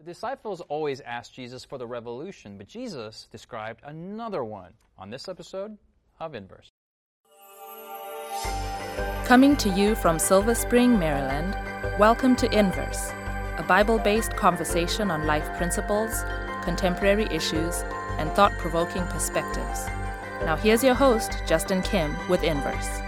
The disciples always asked Jesus for the revolution, but Jesus described another one on this episode of Inverse. Coming to you from Silver Spring, Maryland, welcome to Inverse, a Bible based conversation on life principles, contemporary issues, and thought provoking perspectives. Now, here's your host, Justin Kim, with Inverse.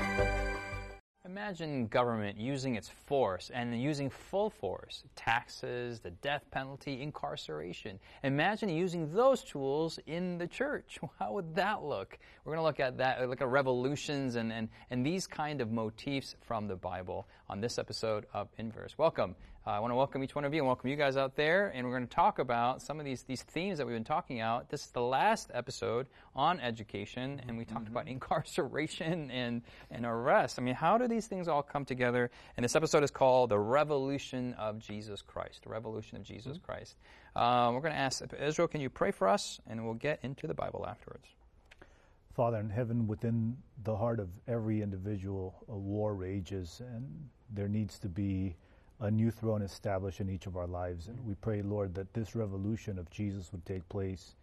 Imagine government using its force and using full force taxes, the death penalty, incarceration. Imagine using those tools in the church. How would that look? We're going to look at that, look at revolutions and, and, and these kind of motifs from the Bible on this episode of Inverse. Welcome. Uh, I want to welcome each one of you and welcome you guys out there. And we're going to talk about some of these, these themes that we've been talking about. This is the last episode on education, and we talked mm-hmm. about incarceration and, and arrest. I mean, how do these things all come together? And this episode is called The Revolution of Jesus Christ. The Revolution of Jesus mm-hmm. Christ. Um, we're going to ask Israel, can you pray for us? And we'll get into the Bible afterwards. Father in heaven, within the heart of every individual, a war rages, and there needs to be a new throne established in each of our lives. And we pray, Lord, that this revolution of Jesus would take place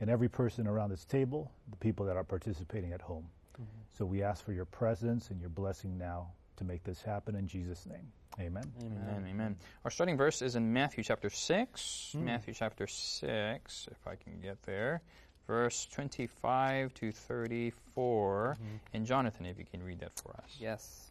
in every person around this table, the people that are participating at home. Mm-hmm. So we ask for your presence and your blessing now to make this happen in Jesus' name. Amen. Amen. Amen. Our starting verse is in Matthew chapter 6. Mm. Matthew chapter 6, if I can get there. Verse 25 to 34. Mm-hmm. And Jonathan, if you can read that for us. Yes.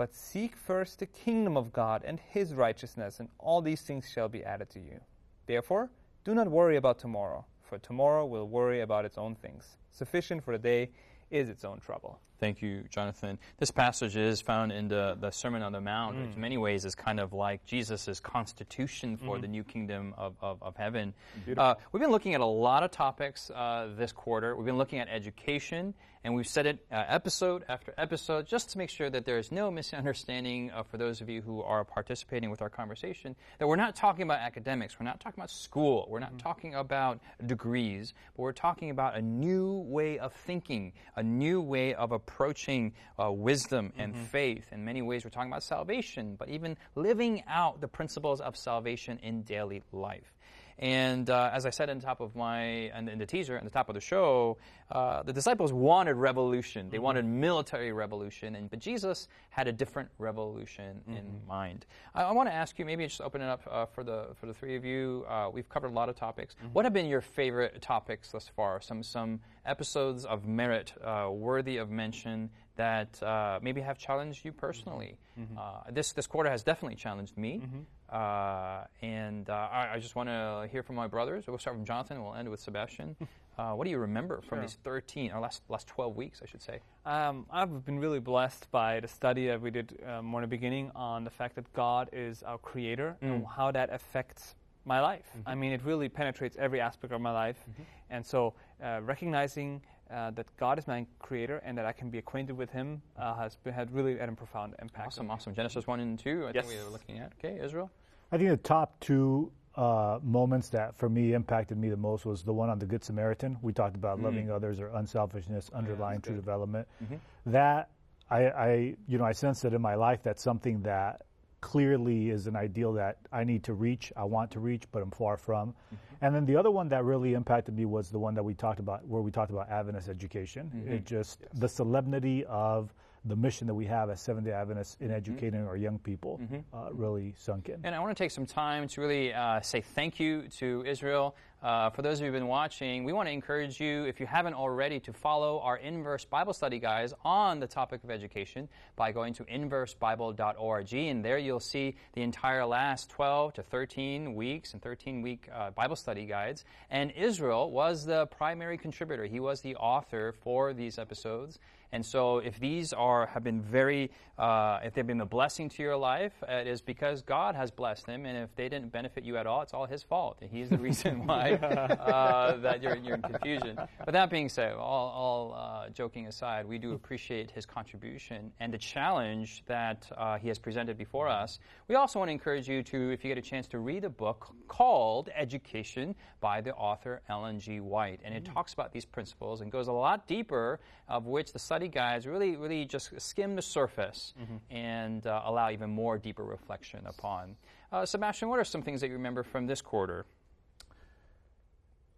But seek first the kingdom of God and his righteousness, and all these things shall be added to you. Therefore, do not worry about tomorrow, for tomorrow will worry about its own things. Sufficient for the day is its own trouble. Thank you, Jonathan. This passage is found in the, the Sermon on the Mount, mm. which in many ways is kind of like Jesus' constitution for mm-hmm. the new kingdom of, of, of heaven. Uh, we've been looking at a lot of topics uh, this quarter. We've been looking at education, and we've said it uh, episode after episode just to make sure that there is no misunderstanding uh, for those of you who are participating with our conversation that we're not talking about academics, we're not talking about school, we're not mm-hmm. talking about degrees, but we're talking about a new way of thinking, a new way of approaching uh, wisdom and mm-hmm. faith. In many ways, we're talking about salvation, but even living out the principles of salvation in daily life. And uh, as I said in the top of my, in the teaser, in the top of the show, uh, the disciples wanted revolution. They mm-hmm. wanted military revolution, and but Jesus had a different revolution mm-hmm. in mind. I, I want to ask you, maybe just open it up uh, for the for the three of you. Uh, we've covered a lot of topics. Mm-hmm. What have been your favorite topics thus far? Some some episodes of merit uh, worthy of mention that uh, maybe have challenged you personally. Mm-hmm. Uh, this this quarter has definitely challenged me, mm-hmm. uh, and uh, I, I, just want to hear from my brothers. We'll start from Jonathan, and we'll end with Sebastian. Uh, what do you remember from sure. these 13 or last last 12 weeks, I should say? Um, I've been really blessed by the study that we did uh, more in the beginning on the fact that God is our creator mm. and how that affects my life. Mm-hmm. I mean, it really penetrates every aspect of my life, mm-hmm. and so recognizing uh, that God is my creator and that I can be acquainted with Him uh, has been, had really had a profound impact. Awesome, awesome. Genesis 1 and 2, I yes. think we were looking at. Okay, Israel? I think the top two uh, moments that for me impacted me the most was the one on the Good Samaritan. We talked about mm loving others or unselfishness underlying yeah, true good. development. Mm-hmm. That I, I, you know, I sense that in my life that's something that clearly is an ideal that I need to reach, I want to reach, but I'm far from. Mm-hmm. And then the other one that really impacted me was the one that we talked about, where we talked about Adventist education. Mm-hmm. It just, yes. the solemnity of the mission that we have as Seventh day Adventists in mm-hmm. educating mm-hmm. our young people mm-hmm. uh, really sunk in. And I want to take some time to really uh, say thank you to Israel Uh, for those of you who've been watching, we want to encourage you, if you haven't already, to follow our Inverse Bible study guides on the topic of education by going to inversebible.org. And there you'll see the entire last 12 to 13 weeks and 13 week uh, Bible study guides. And Israel was the primary contributor, he was the author for these episodes. And so, if these are have been very, uh, if they've been a blessing to your life, it is because God has blessed them. And if they didn't benefit you at all, it's all His fault. He's the reason why uh, that you're, you're in confusion. But that being said, all, all uh, joking aside, we do appreciate His contribution and the challenge that uh, He has presented before us. We also want to encourage you to, if you get a chance, to read a book called Education by the author Ellen G. White, and it talks about these principles and goes a lot deeper, of which the study guides really, really just skim the surface mm-hmm. and uh, allow even more deeper reflection upon. Uh, Sebastian, what are some things that you remember from this quarter?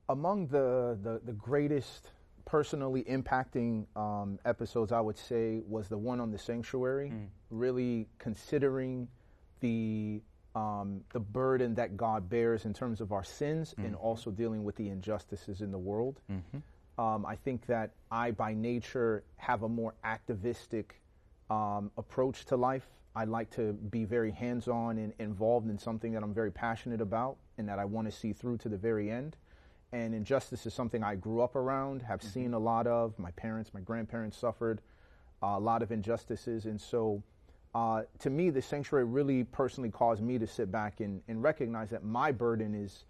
Among the, the, the greatest personally impacting um, episodes, I would say, was the one on the sanctuary, mm. really considering the um, the burden that God bears in terms of our sins mm. and also dealing with the injustices in the world. Mm-hmm. Um, I think that I, by nature, have a more activistic um, approach to life. I like to be very hands on and involved in something that I'm very passionate about and that I want to see through to the very end. And injustice is something I grew up around, have mm-hmm. seen a lot of. My parents, my grandparents suffered uh, a lot of injustices. And so, uh, to me, the sanctuary really personally caused me to sit back and, and recognize that my burden is,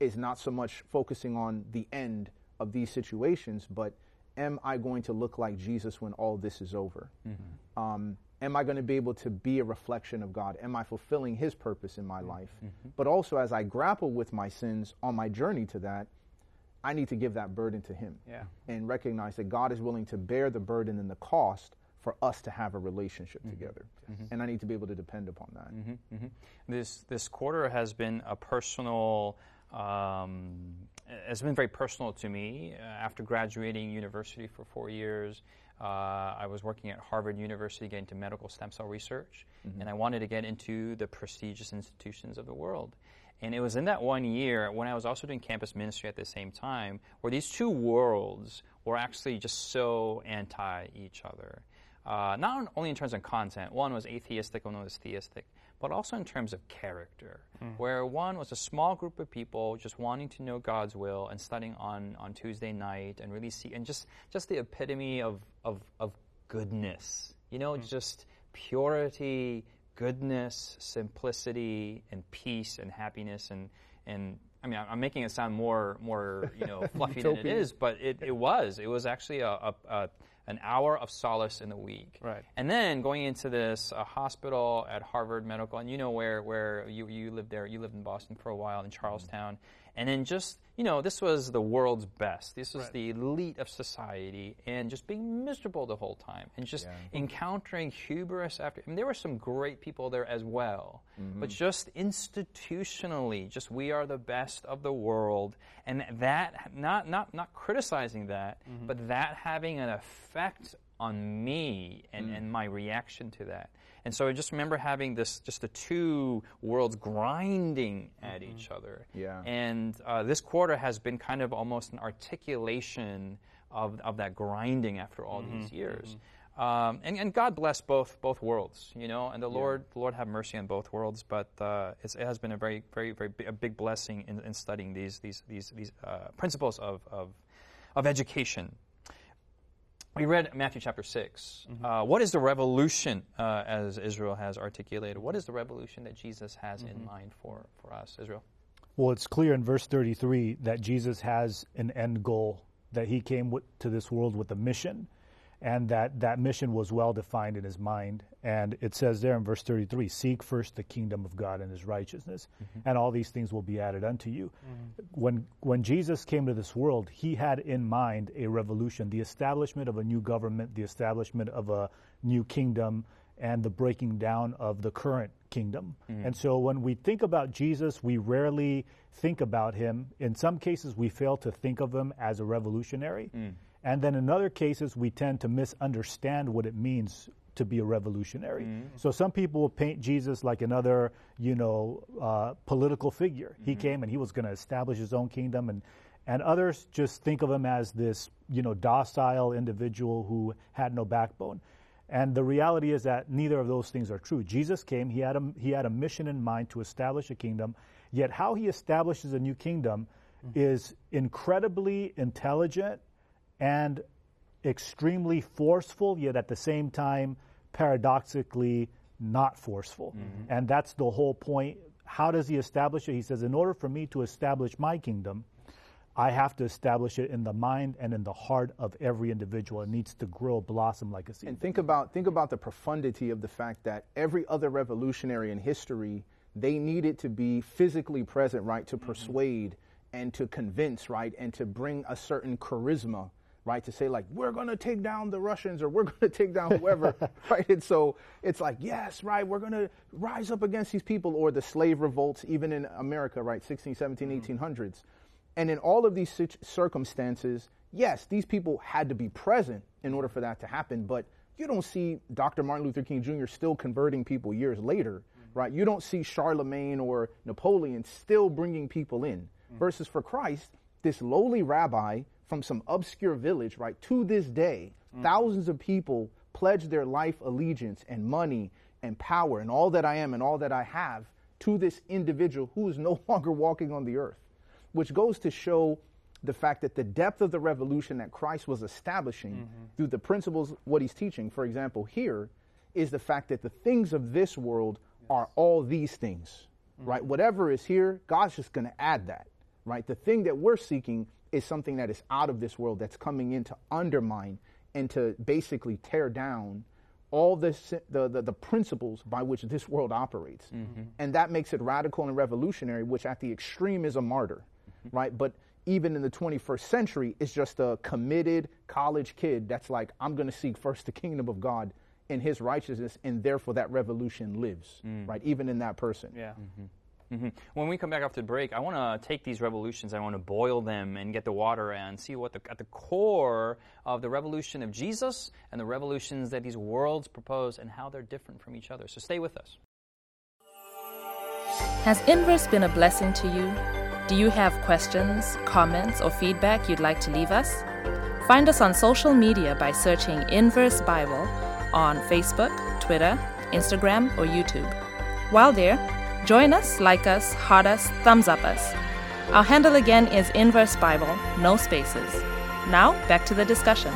is not so much focusing on the end of these situations, but am I going to look like Jesus when all this is over? Mm-hmm. Um, am I going to be able to be a reflection of God? Am I fulfilling His purpose in my mm-hmm. life? Mm-hmm. But also, as I grapple with my sins on my journey to that, I need to give that burden to Him yeah. and recognize that God is willing to bear the burden and the cost for us to have a relationship mm-hmm. together. Mm-hmm. And I need to be able to depend upon that. Mm-hmm. This, this quarter has been a personal um, has been very personal to me. Uh, after graduating university for four years, uh, I was working at Harvard University getting into medical stem cell research, mm-hmm. and I wanted to get into the prestigious institutions of the world. And it was in that one year when I was also doing campus ministry at the same time where these two worlds were actually just so anti each other. Uh, not only in terms of content, one was atheistic, one was theistic but also in terms of character, mm. where one was a small group of people just wanting to know God's will and studying on, on Tuesday night and really see, and just, just the epitome of, of, of goodness, you know, mm. just purity, goodness, simplicity, and peace and happiness and, and I mean, I'm making it sound more, more, you know, fluffy than it is, but it, it was. It was actually a, a, a an hour of solace in the week. Right. And then going into this uh, hospital at Harvard Medical, and you know where, where you, you lived there, you lived in Boston for a while, in Charlestown. Mm-hmm. And then just, you know, this was the world's best. This was right. the elite of society, and just being miserable the whole time, and just yeah. encountering hubris after. I mean, there were some great people there as well, mm-hmm. but just institutionally, just we are the best of the world, and that not not not criticizing that, mm-hmm. but that having an effect on me and, mm. and my reaction to that. And so I just remember having this, just the two worlds grinding at mm-hmm. each other. Yeah. And uh, this quarter has been kind of almost an articulation of, of that grinding after all mm-hmm. these years. Mm-hmm. Um, and, and God bless both both worlds, you know, and the yeah. Lord the Lord have mercy on both worlds. But uh, it has been a very very very big, a big blessing in, in studying these these these these uh, principles of, of of education we read Matthew chapter 6. Mm-hmm. Uh, what is the revolution, uh, as Israel has articulated? What is the revolution that Jesus has mm-hmm. in mind for, for us, Israel? Well, it's clear in verse 33 that Jesus has an end goal, that he came with, to this world with a mission and that that mission was well defined in his mind. And it says there in verse 33 Seek first the kingdom of God and his righteousness, mm-hmm. and all these things will be added unto you. Mm-hmm. When, when Jesus came to this world, he had in mind a revolution, the establishment of a new government, the establishment of a new kingdom, and the breaking down of the current kingdom. Mm-hmm. And so when we think about Jesus, we rarely think about him. In some cases, we fail to think of him as a revolutionary. Mm. And then in other cases, we tend to misunderstand what it means to be a revolutionary. Mm-hmm. So some people will paint Jesus like another, you know, uh, political figure. Mm-hmm. He came and he was going to establish his own kingdom, and and others just think of him as this, you know, docile individual who had no backbone. And the reality is that neither of those things are true. Jesus came; he had a he had a mission in mind to establish a kingdom. Yet, how he establishes a new kingdom mm-hmm. is incredibly intelligent and extremely forceful, yet at the same time, paradoxically not forceful. Mm-hmm. And that's the whole point. How does he establish it? He says, In order for me to establish my kingdom, I have to establish it in the mind and in the heart of every individual. It needs to grow, blossom like a seed. And think about think about the profundity of the fact that every other revolutionary in history, they needed to be physically present, right, to mm-hmm. persuade and to convince, right, and to bring a certain charisma right? To say like we're going to take down the Russians or we're going to take down whoever, right? And so it's like yes, right, we're going to rise up against these people or the slave revolts even in America, right? 16, 17, mm-hmm. 1800s. And in all of these circumstances, yes, these people had to be present in order for that to happen, but you don't see Dr. Martin Luther King Jr. still converting people years later, mm-hmm. right? You don't see Charlemagne or Napoleon still bringing people in. Mm-hmm. Versus for Christ, this lowly rabbi from some obscure village, right, to this day, mm. thousands of people pledge their life allegiance and money and power and all that I am and all that I have to this individual who is no longer walking on the earth, which goes to show the fact that the depth of the revolution that Christ was establishing mm-hmm. through the principles, what he's teaching, for example, here, is the fact that the things of this world yes. are all these things, mm-hmm. right? Whatever is here, God's just going to add that, right? The thing that we're seeking is something that is out of this world that's coming in to undermine and to basically tear down all the, the, the, the principles by which this world operates. Mm-hmm. And that makes it radical and revolutionary, which at the extreme is a martyr, mm-hmm. right? But even in the 21st century, it's just a committed college kid that's like, I'm going to seek first the kingdom of God and his righteousness, and therefore that revolution lives, mm. right? Even in that person. Yeah. Mm-hmm. Mm-hmm. When we come back after the break, I want to take these revolutions, I want to boil them and get the water and see what the, at the core of the revolution of Jesus and the revolutions that these worlds propose and how they're different from each other. So stay with us. Has Inverse been a blessing to you? Do you have questions, comments, or feedback you'd like to leave us? Find us on social media by searching Inverse Bible on Facebook, Twitter, Instagram, or YouTube. While there, Join us, like us, heart us, thumbs up us. Our handle again is Inverse Bible, no spaces. Now, back to the discussion.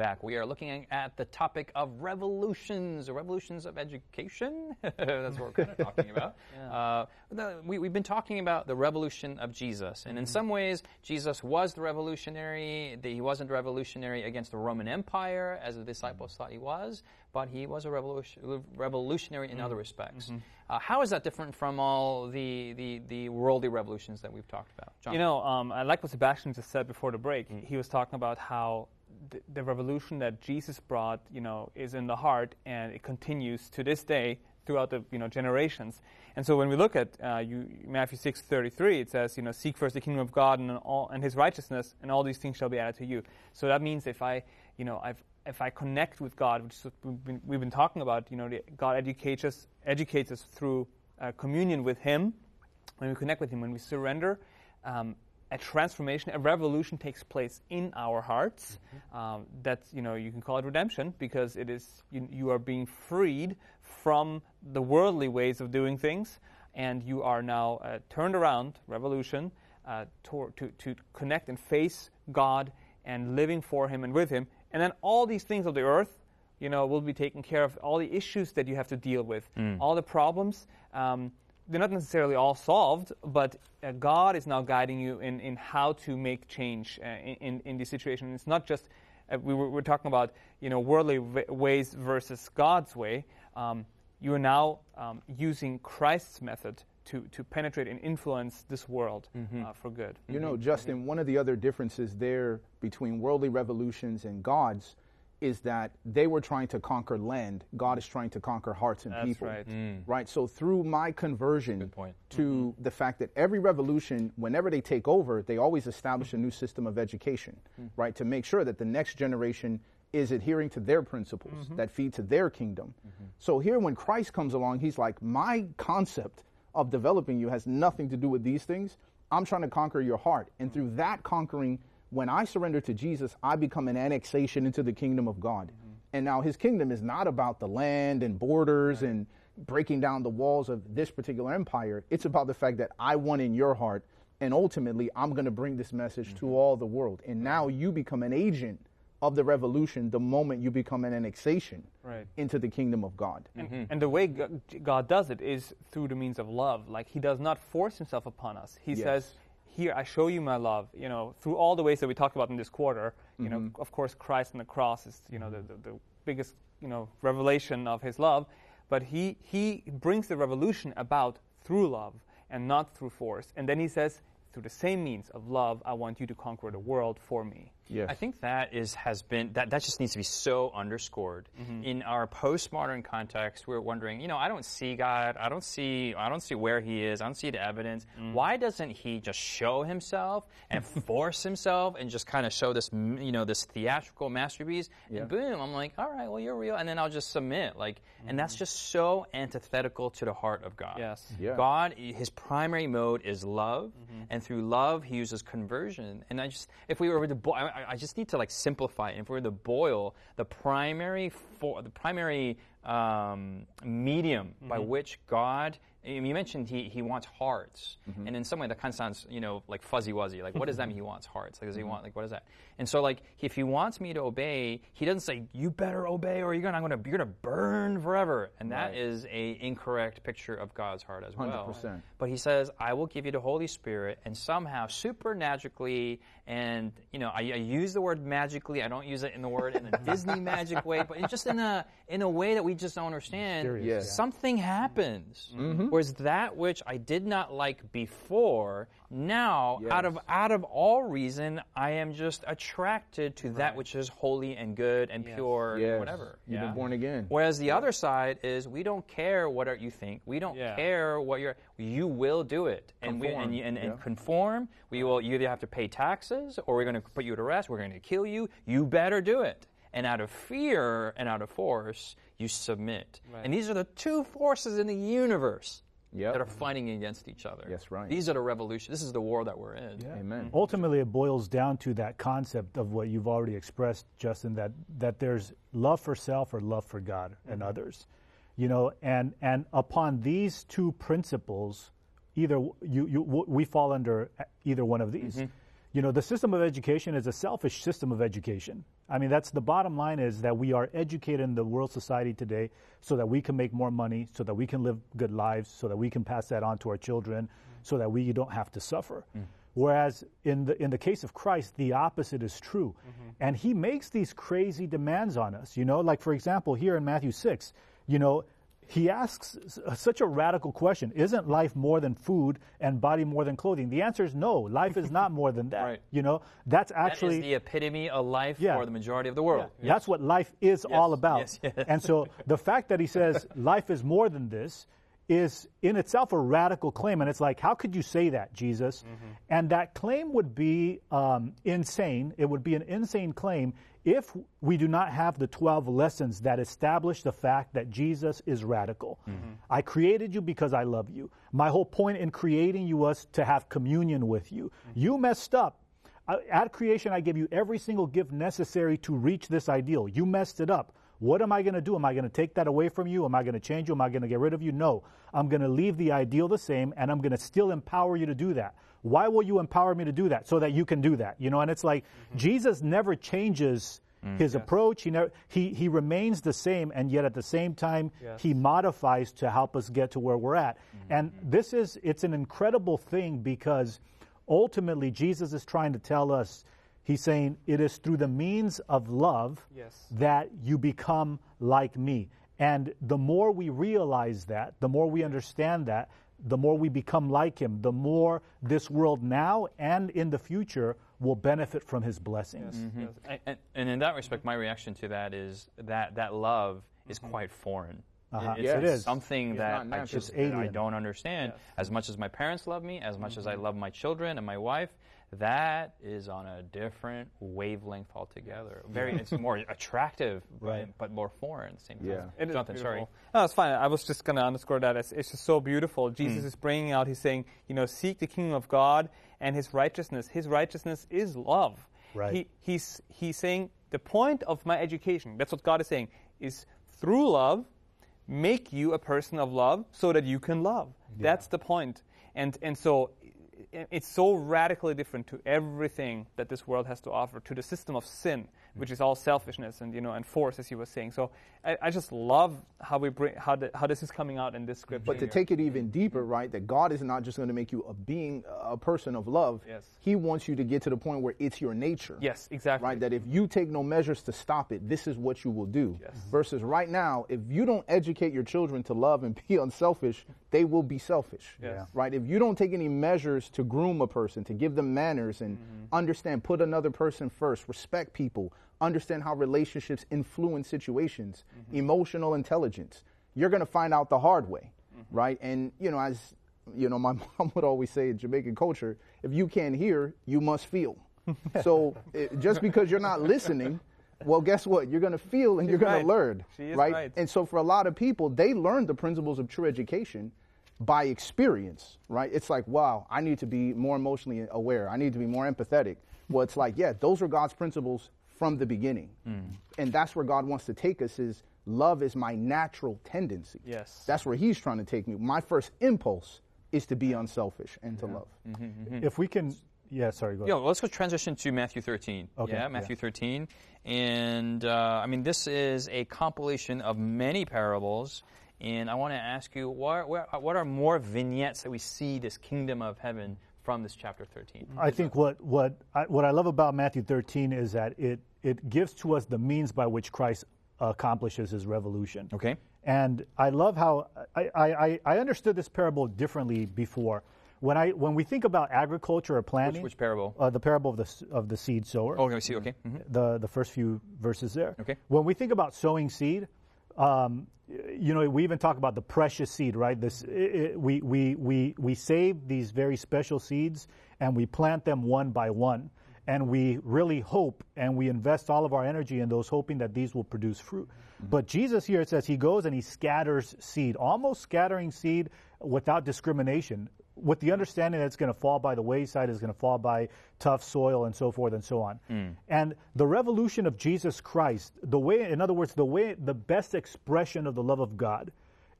Back. We are looking at the topic of revolutions, revolutions of education. That's what we're kind of talking about. yeah. uh, the, we, have been talking about the revolution of Jesus, and mm-hmm. in some ways, Jesus was the revolutionary. He wasn't revolutionary against the Roman Empire, as the disciples thought he was but he was a revolution, revolutionary in mm-hmm. other respects. Mm-hmm. Uh, how is that different from all the, the, the, worldly revolutions that we've talked about? John? You know, um, I like what Sebastian just said before the break. Mm-hmm. He was talking about how the, the revolution that Jesus brought, you know, is in the heart and it continues to this day throughout the you know generations. And so when we look at uh, you, Matthew six thirty three, it says you know seek first the kingdom of God and all and His righteousness, and all these things shall be added to you. So that means if I you know I've if I connect with God, which we've been, we've been talking about, you know, God educates us, educates us through uh, communion with Him. When we connect with Him, when we surrender, um, a transformation, a revolution takes place in our hearts. Mm-hmm. Um, that's, you know, you can call it redemption because it is, you, you, are being freed from the worldly ways of doing things and you are now uh, turned around, revolution, uh, to, to, to connect and face God and living for Him and with Him and then all these things of the earth, you know, will be taken care of. All the issues that you have to deal with, mm. all the problems, um, they're not necessarily all solved, but uh, God is now guiding you in, in how to make change uh, in, in this situation. And It's not just, uh, we were, we're talking about, you know, worldly ways versus God's way. Um, you are now um, using Christ's method to, to penetrate and influence this world mm-hmm. uh, for good. You know, mm-hmm. Justin, mm-hmm. one of the other differences there between worldly revolutions and God's is that they were trying to conquer land. God is trying to conquer hearts and That's people. right. Hmm. Right. So through my conversion point. to mm-hmm. the fact that every revolution, whenever they take over, they always establish a new system of education, mm-hmm. right, to make sure that the next generation is adhering to their principles mm-hmm. that feed to their kingdom. So here, when Christ comes along, he's like, my concept of developing you has nothing to do with these things. I'm trying to conquer your heart, and through that conquering, when I surrender to Jesus, I become an annexation into the kingdom of God. Mm-hmm. And now his kingdom is not about the land and borders and breaking down the walls of this particular empire. It's about the fact that I won in your heart. And ultimately, I'm going to bring this message to mm-hmm. all the world. And now you become an agent of the revolution the moment you become an annexation Right. into the kingdom of God. And, mm-hmm. and the way God does it is through the means of love. Like He does not force Himself upon us. He Yes. says, "Here, I show you my love." You know, through all the ways that we talked about in this quarter. You know, mm-hmm. of course, Christ on the cross is you know the, the, the biggest you know revelation of His love, but He He brings the revolution about through love and not through force. And then He says, through the same means of love, I want you to conquer the world for me. Yes. I think that is has been that that just needs to be so underscored mm-hmm. in our postmodern context. We're wondering, you know, I don't see God. I don't see. I don't see where He is. I don't see the evidence. Mm. Why doesn't He just show Himself and force Himself and just kind of show this, you know, this theatrical masterpiece? And boom, I'm like, all right, well, you're real, and then I'll just submit. Like, and that's mm. just so antithetical to the heart of God. Yes. Yeah. God, His primary mode is love, mm-hmm. and through love, He uses conversion. And I just, if we were to, bo- I, I just need to like simplify. it. If we were to boil the primary, for, the primary um, medium by which God, you mentioned He He wants hearts, mm-hmm. and in some way that kind of sounds, you know, like fuzzy wuzzy. Like, what does that mm-hmm. mean? He wants hearts. Like, does He mm-hmm. want like what is that? And so, like, if He wants me to obey, He doesn't say you better obey or you're gonna I'm gonna you're gonna burn forever, and that Right. is a incorrect picture of God's heart as well. 100%. But he says, I will give you the Holy Spirit, and somehow, supernaturally, and you know, I, I use the word magically. I don't use it in the word in a Disney magic way, but it's just in a in a way that we just don't understand. Mysterious, Yeah. yeah. Something happens, Mm-hmm. whereas that which I did not like before, now out of out of all reason, I am just attracted to that which is holy and good and pure, and whatever. You've been born again. Whereas the other side is we don't care what you think. We don't Yeah. care what you're. You will do it, and we Conform, and, and, and yeah. conform. We will. You either have to pay taxes, or we're going to put you to rest. We're going to kill you. You better do it. And out of fear and out of force, you submit. And these are the two forces in the universe Yep. that are fighting against each other. Yes, right. These are the revolution. This is the war that we're in. Amen. Ultimately, it boils down to that concept of what you've already expressed, Justin. That that there's love for self or love for God and mm-hmm. others, you know, and and upon these two principles, either you you we fall under either one of these. Mm-hmm. You know, the system of education is a selfish system of education. I mean, that's the bottom line is that we are educated in the world society today so that we can make more money, so that we can live good lives, so that we can pass that on to our children, so that we don't have to suffer. Mm-hmm. Whereas in the in the case of Christ, the opposite is true, mm-hmm. and He makes these crazy demands on us. You know, like for example, here in Matthew six, you know, He asks such a radical question: Isn't life more than food and body more than clothing? The answer is no. Life is not more than that. Right. You know, that's actually the epitome of life Yeah. for the majority of the world. that's what life is all about. yes, yes. And so the fact that he says life is more than this is in itself a radical claim. And it's like, how could you say that, Jesus? Mm-hmm. And that claim would be um, insane. It would be an insane claim if we do not have the 12 lessons that establish the fact that Jesus is radical. Mm-hmm. I created you because I love you. My whole point in creating you was to have communion with you. Mm-hmm. You messed up. Uh, At creation, I gave you every single gift necessary to reach this ideal. You messed it up. What am I going to do? Am I going to take that away from you? Am I going to change you? Am I going to get rid of you? No. I'm going to leave the ideal the same and I'm going to still empower you to do that. Why will you empower me to do that? So that you can do that. You know, and it's like mm-hmm. Jesus never changes mm, his approach. He never he he remains the same and yet at the same time Yes. he modifies to help us get to where we're at. Mm-hmm. And this is it's an incredible thing because ultimately Jesus is trying to tell us he's saying it is through the means of love Yes. that you become like me. And the more we realize that, the more we understand that, the more we become like him, the more this world now and in the future will benefit from his blessings. Mm-hmm. And, and, in that respect, my reaction to that is that that love is Mm-hmm. quite foreign. Uh-huh. It's, Yes. It it's is. something It's that I just It's that I don't understand. Yes. As much as my parents love me, as much as Mm-hmm. I love my children and my wife, that is on a different wavelength altogether. Very, it's more attractive, Right. but, but more foreign at the same time. Yeah. It is Jonathan, beautiful. sorry. No, it's fine. I was just going to underscore that. It's, it's just so beautiful. Mm. Jesus is bringing out, he's saying, you know, seek the kingdom of God and his righteousness. His righteousness is love. Right. He, he's, he's saying, the point of my education, that's what God is saying, is through love, make you a person of love so that you can love. That's the point. And, and so i- it's so radically different to everything that this world has to offer, to the system of sin, mm. which is all selfishness and you know and force, as you were saying. So I, I just love how we bring how, the, how this is coming out in this mm-hmm. script. But to here. take it even deeper, right, that God is not just going to make you a being, a person of love. Yes. He wants you to get to the point where it's your nature. yes, exactly. Right, that if you take no measures to stop it, this is what you will do. Yes. Versus right now, if you don't educate your children to love and be unselfish, they will be selfish. Yes. Right? If you don't take any measures to groom a person, to give them manners and Mm-hmm. understand, put another person first, respect people, understand how relationships influence situations, Mm-hmm. emotional intelligence, you're going to find out the hard way. Mm-hmm. Right? And, you know, as you know, my mom would always say in Jamaican culture, if you can't hear, you must feel. so it, just because you're not listening, well, guess what? You're going to feel and you're going right. to learn. Right? right. And so for a lot of people, they learn the principles of true education by experience, right? It's like, wow, I need to be more emotionally aware. I need to be more empathetic. Well, it's like, yeah, those are God's principles from the beginning. Mm. And that's where God wants to take us is love is my natural tendency. Yes. That's where he's trying to take me. My first impulse is to be unselfish and to love. Mm-hmm, mm-hmm. If we can, yeah, sorry, go ahead. Yeah, let's go transition to Matthew 13. Okay, Yeah, yeah. Matthew 13. And uh, I mean, this is a compilation of many parables. And I want to ask you, what, what, are more vignettes that we see this kingdom of heaven from this chapter 13? I think what what I, what I love about Matthew 13 is that it it gives to us the means by which Christ accomplishes his revolution. Okay. And I love how I, I, I- understood this parable differently before. When I when we think about agriculture or planting, which parable? Uh, the parable of the of the seed sower. Oh, okay, see, okay. mhm. the the first few verses there. Okay. When we think about sowing seed, um, you know, we even talk about the precious seed, right? This i i we we we we save these very special seeds and we plant them one by one, and we really hope and we invest all of our energy in those, hoping that these will produce fruit. But Jesus here it says he goes and he scatters seed, almost scattering seed without discrimination with the understanding that it's going to fall by the wayside, it's going to fall by tough soil, and so forth and so on. Mm. And the revolution of Jesus Christ, the way, in other words, the way, the best expression of the love of God,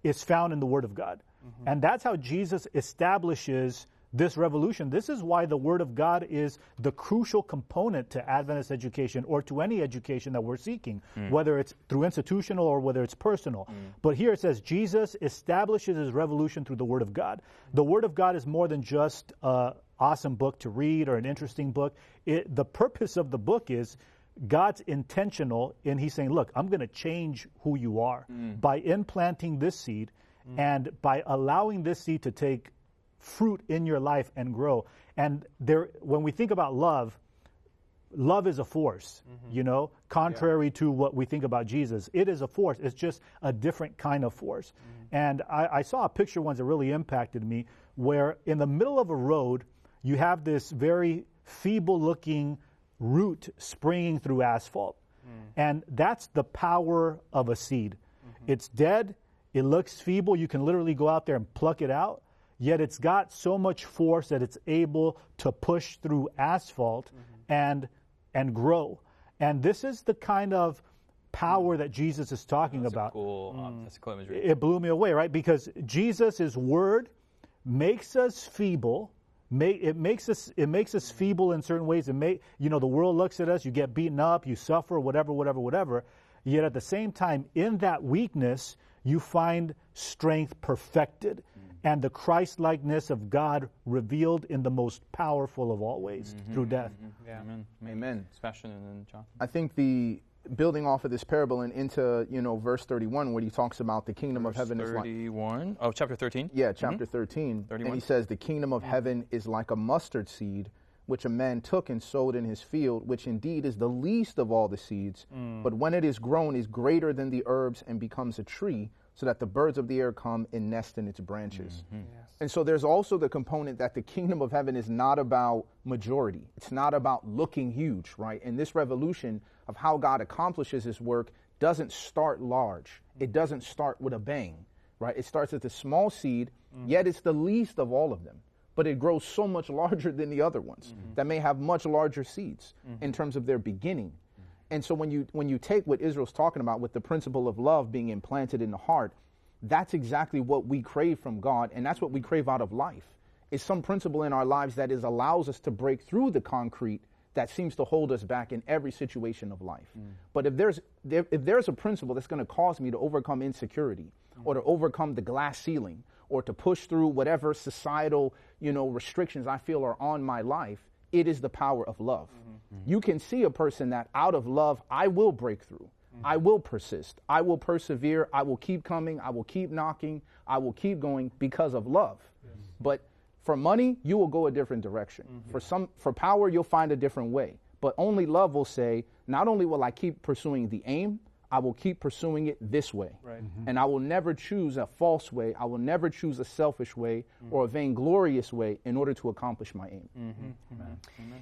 is found in the Word of God, mm-hmm. and that's how Jesus establishes this revolution. This is why the Word of God is the crucial component to Adventist education or to any education that we're seeking, mm. whether it's through institutional or whether it's personal. Mm. But here it says Jesus establishes his revolution through the Word of God. The Word of God is more than just an awesome book to read or an interesting book. It, the purpose of the book is God's intentional in He's saying, Look, I'm going to change who you are mm. by implanting this seed and by allowing this seed to take fruit in your life and grow. And there, when we think about love, love is a force, mm-hmm. you know, contrary to what we think about Jesus. It is a force, it's just a different kind of force. Mm-hmm. And I, I saw a picture once that really impacted me where in the middle of a road, you have this very feeble looking root springing through asphalt. Mm. And that's the power of a seed. Mm-hmm. It's dead, it looks feeble, you can literally go out there and pluck it out yet it's got so much force that it's able to push through asphalt mm-hmm. and and grow. And this is the kind of power mm. that Jesus is talking That's a about. cool, um, that's a cool imagery. It blew me away, right? Because Jesus' word makes us feeble. May, it makes us it makes us mm. feeble in certain ways. It may you know the world looks at us, you get beaten up, you suffer, whatever, whatever, whatever. Yet at the same time, in that weakness, you find strength perfected and the Christ likeness of God revealed in the most powerful of all ways mm-hmm, through death. Mm-hmm, mm-hmm. Amen. Amen. Sebastian and then John. I think the building off of this parable and into you know verse 31 where he talks about the kingdom Verse of heaven is like 31. Oh, chapter 13. yeah chapter 13 31. and he says the kingdom of heaven is like a mustard seed which a man took and sowed in his field which indeed is the least of all the seeds mm. but when it is grown is greater than the herbs and becomes a tree so that the birds of the air come and nest in its branches mm-hmm. and so there's also the component that the kingdom of heaven is not about majority. It's not about looking huge, right? And this revolution of how God accomplishes his work doesn't start large. It doesn't start with a bang, right? It starts with a small seed, mm. yet it's the least of all of them. But it grows so much larger than the other ones mm-hmm. that may have much larger seeds in mm-hmm. terms of their beginning. Mm-hmm. And so when you when you take what Israel's talking about with the principle of love being implanted in the heart, that's exactly what we crave from God, and that's what we crave out of life. Is some principle in our lives that is allows us to break through the concrete that seems to hold us back in every situation of life. Mm. But if there's there, if there's a principle that's going to cause me to overcome insecurity mm. or to overcome the glass ceiling or to push through whatever societal, you know, restrictions I feel are on my life, it is the power of love. Mm-hmm. Mm-hmm. You can see a person that out of love I will break through. Mm-hmm. I will persist. I will persevere. I will keep coming. I will keep knocking. I will keep going because of love. But for money, you will go a different direction. For some for power, you'll find a different way. But only love will say, not only will I keep pursuing the aim, I will keep pursuing it this way. Right. And I will never choose a false way. I will never choose a selfish way or a vainglorious way in order to accomplish my aim.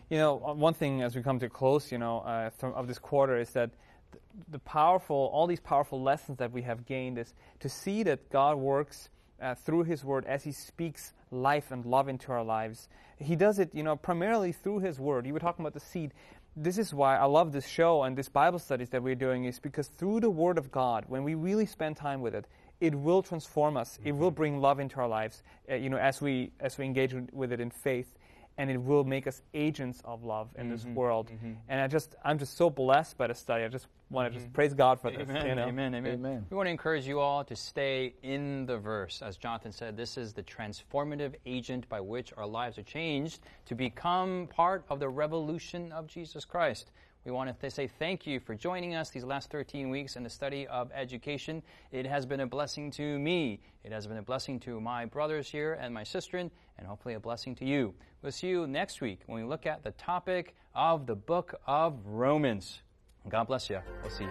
You know, uh, one thing as we come to close, you know, uh, from, of this quarter is that th- the powerful, all these powerful lessons that we have gained is to see that God works uh, through His Word as He speaks life and love into our lives. He does it, you know, primarily through His Word. You were talking about the seed. This is why I love this show and this Bible studies that we're doing is because through the Word of God, when we really spend time with it, it will transform us. It will bring love into our lives, uh, you know, as we as we engage with it in faith and it will make us agents of love in this mm-hmm. world. Mm-hmm. And I just, I'm just so blessed by the study. I just want to just mm-hmm. praise God for this. Amen, you know? amen, amen, Amen. We want to encourage you all to stay in the verse. As Jonathan said, this is the transformative agent by which our lives are changed to become part of the revolution of Jesus Christ. We want to say thank you for joining us these last 13 weeks in the study of education. It has been a blessing to me. It has been a blessing to my brothers here and my sister, and hopefully a blessing to you. We'll see you next week when we look at the topic of the book of Romans. God bless you. We'll see you.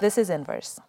this is Inverse.